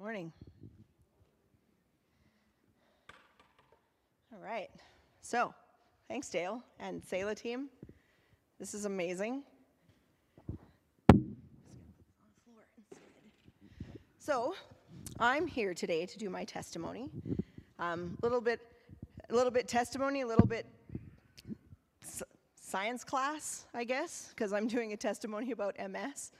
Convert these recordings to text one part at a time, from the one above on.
Morning. All right. So, thanks, Dale and Selah team. This is amazing. So, I'm here today to do my testimony. A um, little bit, a little bit testimony, a little bit science class, I guess, because I'm doing a testimony about MS.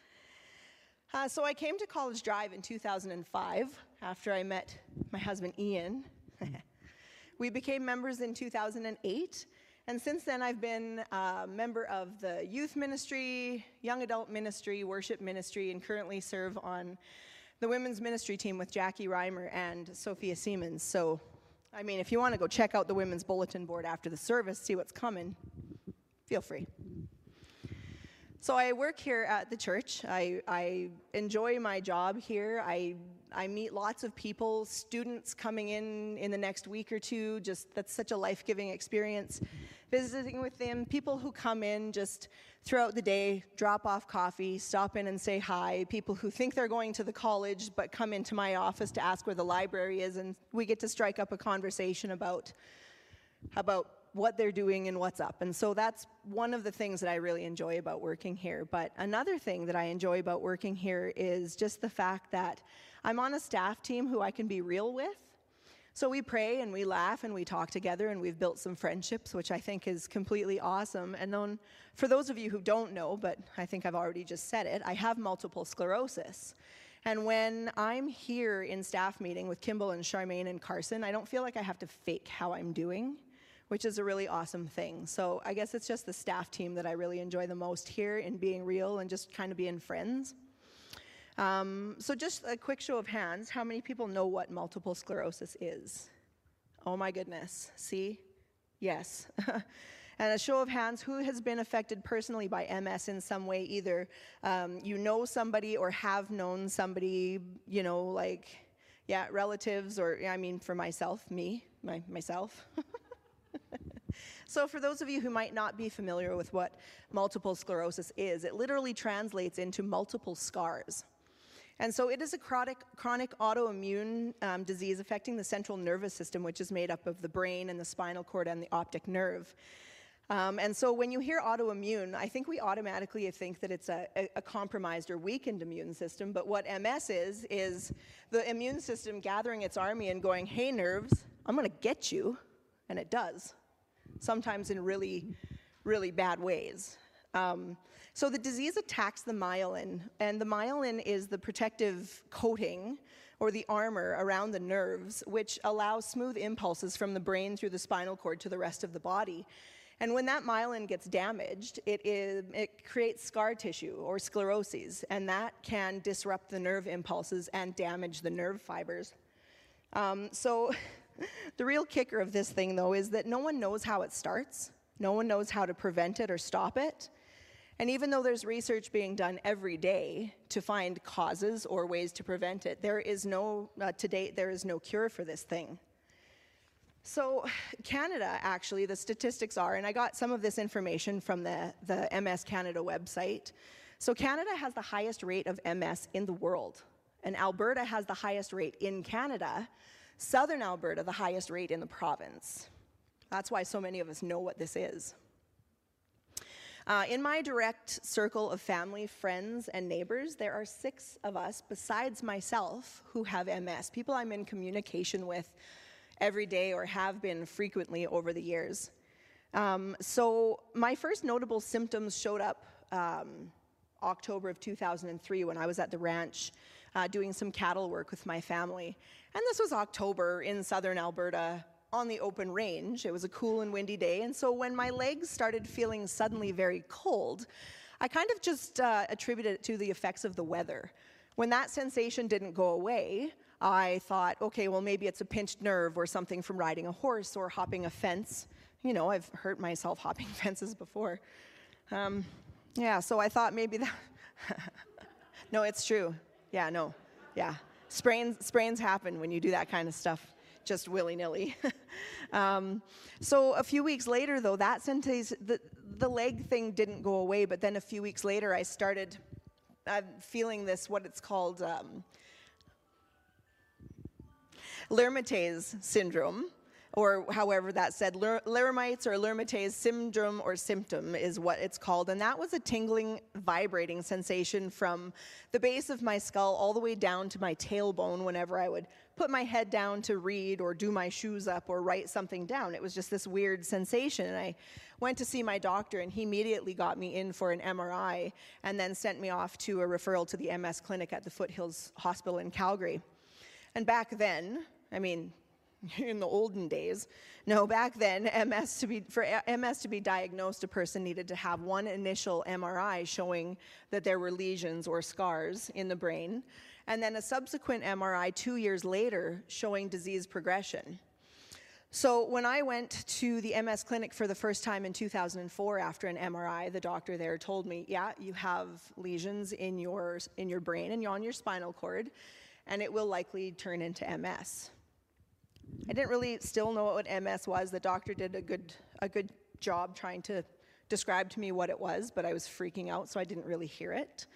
Uh, so I came to College Drive in 2005 after I met my husband Ian. we became members in 2008, and since then I've been a member of the youth ministry, young adult ministry, worship ministry, and currently serve on the women's ministry team with Jackie Reimer and Sophia Siemens. So, I mean, if you want to go check out the women's bulletin board after the service, see what's coming, feel free. So I work here at the church. I, I enjoy my job here. I, I meet lots of people, students coming in in the next week or two. Just that's such a life giving experience. Visiting with them, people who come in just throughout the day, drop off coffee, stop in and say hi. People who think they're going to the college but come into my office to ask where the library is, and we get to strike up a conversation about how about what they're doing and what's up. And so that's one of the things that I really enjoy about working here. But another thing that I enjoy about working here is just the fact that I'm on a staff team who I can be real with. So we pray and we laugh and we talk together and we've built some friendships, which I think is completely awesome. And then for those of you who don't know, but I think I've already just said it, I have multiple sclerosis. And when I'm here in staff meeting with Kimball and Charmaine and Carson, I don't feel like I have to fake how I'm doing which is a really awesome thing. So I guess it's just the staff team that I really enjoy the most here in being real and just kind of being friends. Um, so just a quick show of hands, how many people know what multiple sclerosis is? Oh my goodness, see? Yes. and a show of hands, who has been affected personally by MS in some way? Either um, you know somebody or have known somebody, you know, like, yeah, relatives, or I mean, for myself, me, my, myself. so, for those of you who might not be familiar with what multiple sclerosis is, it literally translates into multiple scars. And so it is a chronic, chronic autoimmune um, disease affecting the central nervous system, which is made up of the brain and the spinal cord and the optic nerve. Um, and so when you hear autoimmune, I think we automatically think that it's a, a, compromised or weakened immune system. But what MS is, is the immune system gathering its army and going, hey, nerves, I'm going to get you. And it does sometimes in really, really bad ways. Um, so the disease attacks the myelin, and the myelin is the protective coating or the armor around the nerves, which allows smooth impulses from the brain through the spinal cord to the rest of the body. And when that myelin gets damaged, it, is, it creates scar tissue or scleroses, and that can disrupt the nerve impulses and damage the nerve fibers. Um, so the real kicker of this thing, though, is that no one knows how it starts, no one knows how to prevent it or stop it. And even though there's research being done every day to find causes or ways to prevent it, there is no, uh, to date, there is no cure for this thing. So, Canada, actually, the statistics are, and I got some of this information from the, the MS Canada website. So, Canada has the highest rate of MS in the world, and Alberta has the highest rate in Canada. Southern Alberta, the highest rate in the province. That's why so many of us know what this is. Uh, in my direct circle of family, friends, and neighbors, there are six of us, besides myself, who have MS, people I'm in communication with every day or have been frequently over the years. Um, so, my first notable symptoms showed up um, October of 2003 when I was at the ranch uh, doing some cattle work with my family. And this was October in southern Alberta on the open range. It was a cool and windy day. And so when my legs started feeling suddenly very cold, I kind of just uh, attributed it to the effects of the weather. When that sensation didn't go away, I thought, okay, well, maybe it's a pinched nerve or something from riding a horse or hopping a fence. You know, I've hurt myself hopping fences before. Um, yeah, so I thought maybe that. no, it's true. Yeah, no. Yeah. Sprains, sprains happen when you do that kind of stuff just willy nilly. um, so a few weeks later, though, that sentence, the, the leg thing didn't go away, but then a few weeks later, I started uh, feeling this, what it's called. Um, syndrome, or however that said, Lhermitte's or Lermatase syndrome or symptom is what it's called. And that was a tingling, vibrating sensation from the base of my skull all the way down to my tailbone whenever I would put my head down to read or do my shoes up or write something down. It was just this weird sensation. And I went to see my doctor, and he immediately got me in for an MRI and then sent me off to a referral to the MS clinic at the Foothills Hospital in Calgary. And back then, I mean, in the olden days. No, back then, MS to be for MS to be diagnosed, a person needed to have one initial MRI showing that there were lesions or scars in the brain, and then a subsequent MRI two years later showing disease progression. So when I went to the MS clinic for the first time in 2004 after an MRI, the doctor there told me, "Yeah, you have lesions in your in your brain and on your spinal cord, and it will likely turn into MS." I didn't really still know what MS was. The doctor did a good a good job trying to describe to me what it was, but I was freaking out, so I didn't really hear it.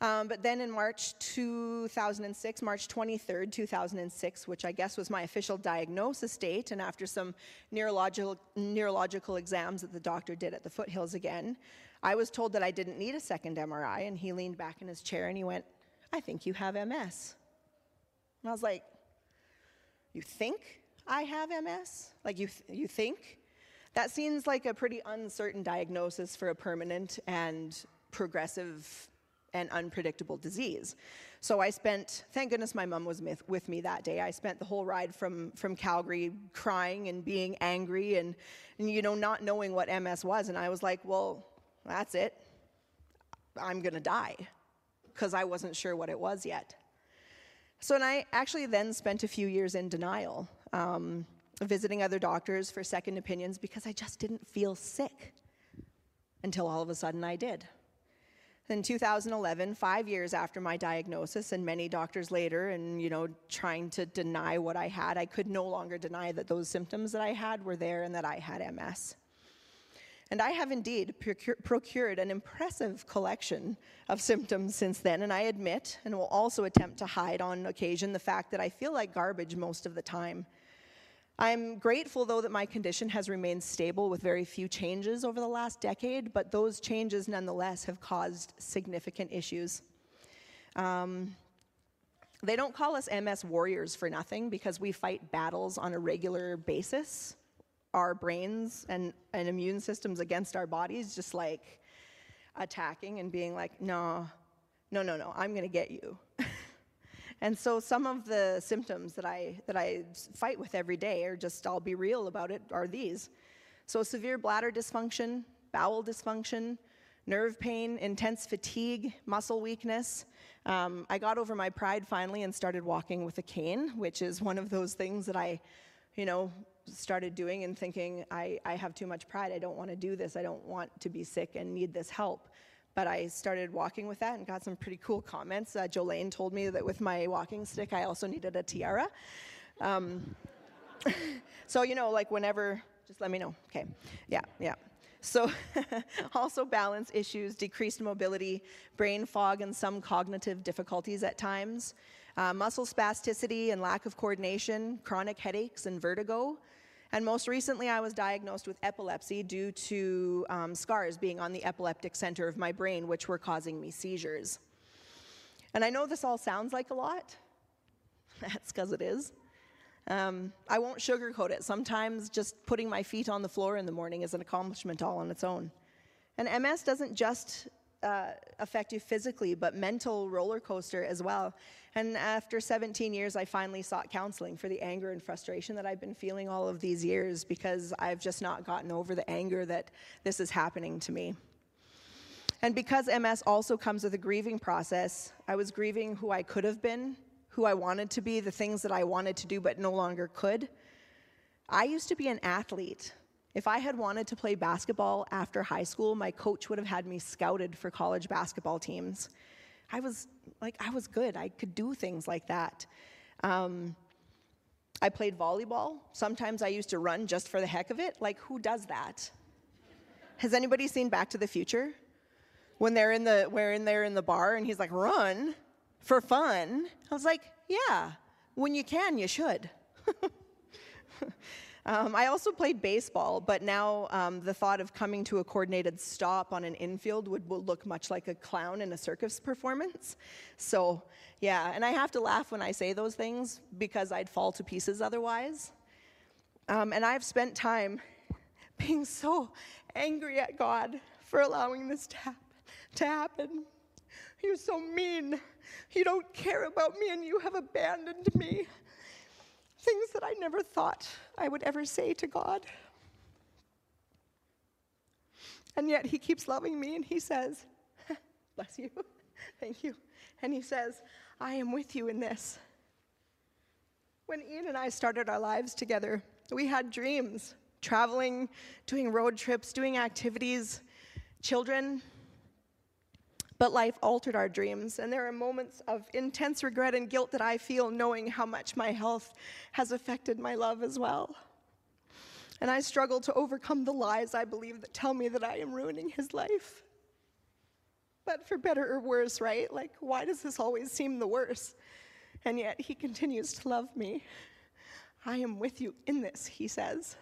Um, but then in March 2006, March 23rd, 2006, which I guess was my official diagnosis date, and after some neurological, neurological exams that the doctor did at the foothills again, I was told that I didn't need a second MRI, and he leaned back in his chair and he went, I think you have MS. And I was like, You think I have MS? Like, you, th- you think? That seems like a pretty uncertain diagnosis for a permanent and progressive and unpredictable disease. So I spent, thank goodness my mom was with me that day. I spent the whole ride from, from Calgary crying and being angry and, and, you know, not knowing what MS was. And I was like, well, that's it. I'm going to die because I wasn't sure what it was yet. So, and I actually then spent a few years in denial, um, visiting other doctors for second opinions because I just didn't feel sick until all of a sudden I did. In 2011, five years after my diagnosis, and many doctors later, and you know, trying to deny what I had, I could no longer deny that those symptoms that I had were there and that I had MS. And I have indeed procured an impressive collection of symptoms since then, and I admit, and will also attempt to hide on occasion, the fact that I feel like garbage most of the time. I'm grateful, though, that my condition has remained stable with very few changes over the last decade, but those changes nonetheless have caused significant issues. Um, they don't call us MS warriors for nothing because we fight battles on a regular basis. Our brains and, and immune systems against our bodies, just like attacking and being like, no, no, no, no, I'm gonna get you. And so some of the symptoms that I, that I fight with every day, or just I'll be real about it, are these. So severe bladder dysfunction, bowel dysfunction, nerve pain, intense fatigue, muscle weakness. Um, I got over my pride finally and started walking with a cane, which is one of those things that I, you know, started doing and thinking, I, I have too much pride. I don't want to do this. I don't want to be sick and need this help. But I started walking with that and got some pretty cool comments. Uh, Jolene told me that with my walking stick, I also needed a tiara. Um, so, you know, like whenever, just let me know. Okay. Yeah, yeah. So, also balance issues, decreased mobility, brain fog, and some cognitive difficulties at times, uh, muscle spasticity and lack of coordination, chronic headaches and vertigo, and most recently, I was diagnosed with epilepsy due to um, scars being on the epileptic center of my brain, which were causing me seizures. And I know this all sounds like a lot. That's because it is. Um, I won't sugarcoat it. Sometimes just putting my feet on the floor in the morning is an accomplishment all on its own. And MS doesn't just uh, affect you physically, but mental roller coaster as well. And after 17 years, I finally sought counseling for the anger and frustration that I've been feeling all of these years because I've just not gotten over the anger that this is happening to me. And because MS also comes with a grieving process, I was grieving who I could have been, who I wanted to be, the things that I wanted to do but no longer could. I used to be an athlete. If I had wanted to play basketball after high school, my coach would have had me scouted for college basketball teams. I was like, I was good. I could do things like that. Um, I played volleyball. Sometimes I used to run just for the heck of it. Like, who does that? Has anybody seen Back to the Future? When they're in the, where in there in the bar and he's like, run for fun. I was like, yeah, when you can, you should. um, I also played baseball, but now um, the thought of coming to a coordinated stop on an infield would, would look much like a clown in a circus performance. So, yeah, and I have to laugh when I say those things because I'd fall to pieces otherwise. Um, and I've spent time being so angry at God for allowing this to, happen, to happen. You're so mean. You don't care about me and you have abandoned me. Things that I never thought I would ever say to God. And yet he keeps loving me and he says, Bless you. Thank you. And he says, I am with you in this. When Ian and I started our lives together, we had dreams traveling, doing road trips, doing activities, children. But life altered our dreams, and there are moments of intense regret and guilt that I feel knowing how much my health has affected my love as well. And I struggle to overcome the lies I believe that tell me that I am ruining his life. But for better or worse, right? Like, why does this always seem the worst? And yet he continues to love me. I am with you in this, he says.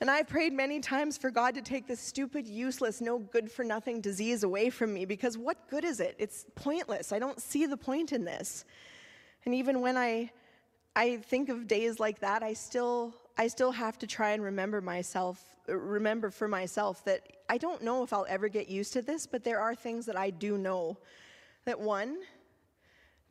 And I've prayed many times for God to take this stupid, useless, no good for nothing disease away from me because what good is it? It's pointless. I don't see the point in this. And even when I I think of days like that, I still I still have to try and remember myself remember for myself that I don't know if I'll ever get used to this, but there are things that I do know. That one,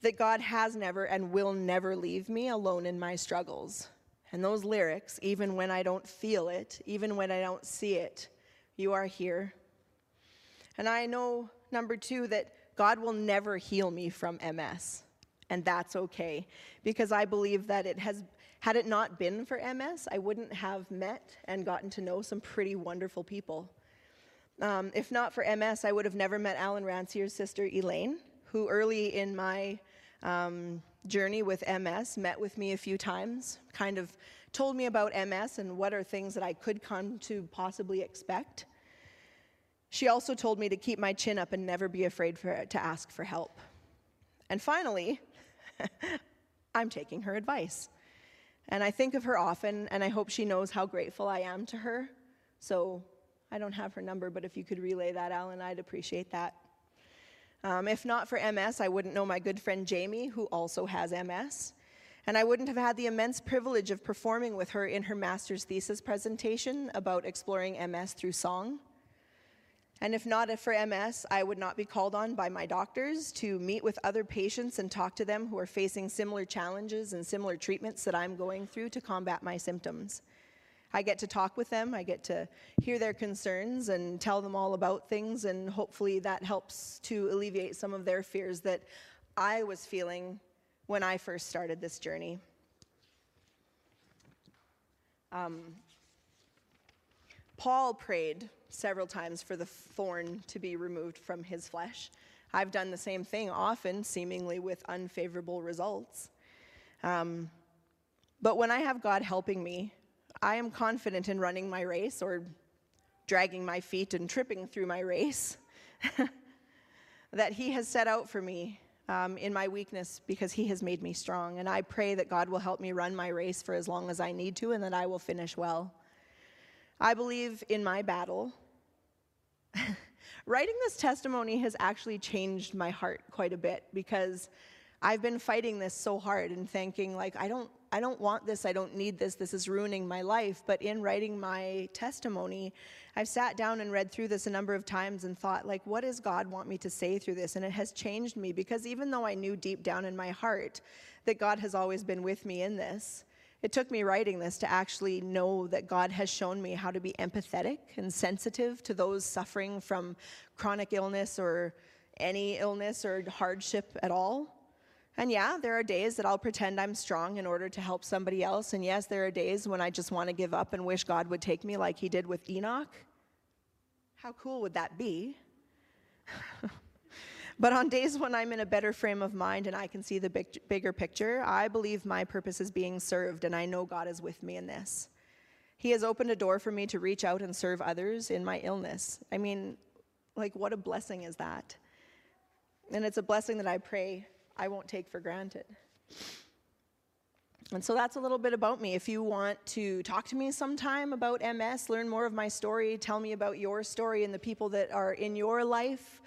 that God has never and will never leave me alone in my struggles. And those lyrics, even when I don't feel it, even when I don't see it, you are here. And I know, number two, that God will never heal me from MS. And that's okay, because I believe that it has, had it not been for MS, I wouldn't have met and gotten to know some pretty wonderful people. Um, if not for MS, I would have never met Alan Rancier's sister, Elaine, who early in my um, journey with MS, met with me a few times, kind of told me about MS and what are things that I could come to possibly expect. She also told me to keep my chin up and never be afraid for, to ask for help. And finally, I'm taking her advice. And I think of her often, and I hope she knows how grateful I am to her. So I don't have her number, but if you could relay that, Alan, I'd appreciate that. Um, if not for MS, I wouldn't know my good friend Jamie, who also has MS. And I wouldn't have had the immense privilege of performing with her in her master's thesis presentation about exploring MS through song. And if not for MS, I would not be called on by my doctors to meet with other patients and talk to them who are facing similar challenges and similar treatments that I'm going through to combat my symptoms. I get to talk with them, I get to hear their concerns and tell them all about things, and hopefully that helps to alleviate some of their fears that I was feeling when I first started this journey. Um, Paul prayed several times for the thorn to be removed from his flesh. I've done the same thing often, seemingly with unfavorable results. Um, but when I have God helping me, I am confident in running my race or dragging my feet and tripping through my race that He has set out for me um, in my weakness because He has made me strong. And I pray that God will help me run my race for as long as I need to and that I will finish well. I believe in my battle. Writing this testimony has actually changed my heart quite a bit because I've been fighting this so hard and thinking like I don't I don't want this, I don't need this, this is ruining my life. But in writing my testimony, I've sat down and read through this a number of times and thought, like, what does God want me to say through this? And it has changed me because even though I knew deep down in my heart that God has always been with me in this, it took me writing this to actually know that God has shown me how to be empathetic and sensitive to those suffering from chronic illness or any illness or hardship at all. And yeah, there are days that I'll pretend I'm strong in order to help somebody else. And yes, there are days when I just want to give up and wish God would take me like he did with Enoch. How cool would that be? but on days when I'm in a better frame of mind and I can see the big, bigger picture, I believe my purpose is being served, and I know God is with me in this. He has opened a door for me to reach out and serve others in my illness. I mean, like, what a blessing is that? And it's a blessing that I pray I won't take for granted. And so that's a little bit about me. If you want to talk to me sometime about MS, learn more of my story, tell me about your story and the people that are in your life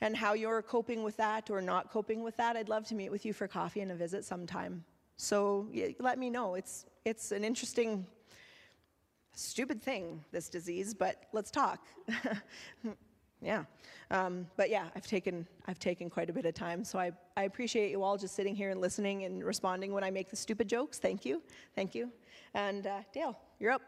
and how you're coping with that or not coping with that, I'd love to meet with you for coffee and a visit sometime. So let me know. It's, it's an interesting, stupid thing, this disease, but let's talk. yeah. Um, but yeah, I've taken, I've taken quite a bit of time, so I, I appreciate you all just sitting here and listening and responding when I make the stupid jokes. Thank you. Thank you. And uh, Dale, you're up.